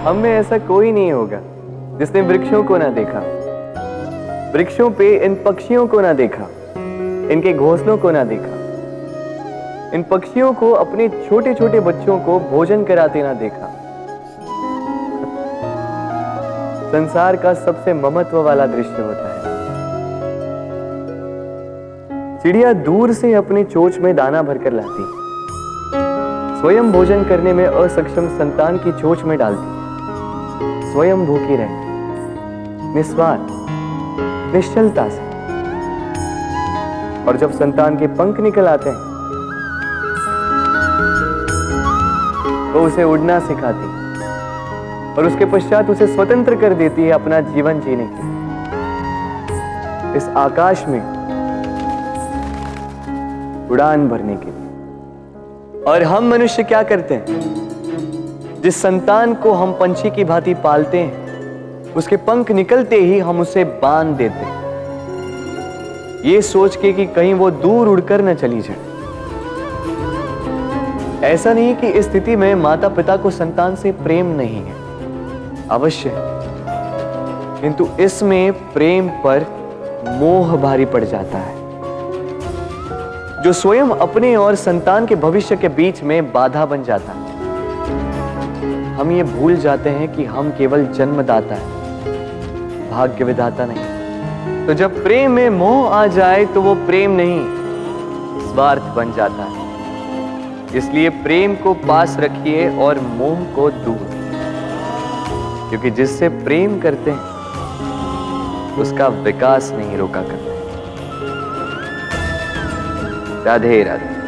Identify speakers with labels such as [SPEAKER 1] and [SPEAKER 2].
[SPEAKER 1] हम में ऐसा कोई नहीं होगा, जिसने वृक्षों को ना देखा। वृक्षों पे इन पक्षियों को ना देखा, इनके घोंसलों को ना देखा। इन पक्षियों को अपने छोटे छोटे बच्चों को भोजन कराते ना देखा। संसार का सबसे ममत्व वाला दृश्य होता है। चिड़िया दूर से अपने चोच में दाना भरकर लाती स्वयं भोजन करने में असक्षम संतान की चोच में डालती स्वयं भूखी रहती निस्वार्थ, निश्चलता से। और जब संतान के पंख निकल आते हैं तो उसे उड़ना सिखाती और उसके पश्चात उसे स्वतंत्र कर देती है अपना जीवन जीने के इस आकाश में उड़ान भरने के लिए। और हम मनुष्य क्या करते हैं? जिस संतान को हम पंछी की भांति पालते हैं, उसके पंख निकलते ही हम उसे बाँध देते हैं। ये सोच के कि कहीं वो दूर उड़कर न चली जाए। ऐसा नहीं कि इस स्थिति में माता पिता को संतान से प्रेम नहीं है। अवश्य किंतु इसमें प्रेम पर मोह भारी पड़ जाता है। जो स्वयं अपने और संतान के भविष्य के बीच में बाधा बन जाता है। हम ये भूल जाते हैं कि हम केवल जन्मदाता है। भाग्य विधाता नहीं। तो जब प्रेम में मोह आ जाए तो वो प्रेम नहीं, स्वार्थ बन जाता है। इसलिए प्रेम को पास रखिए और मोह को दूर। क्योंकि जिससे प्रेम करते हैं, उसका विकास नहीं रोका करते। राधे राधे।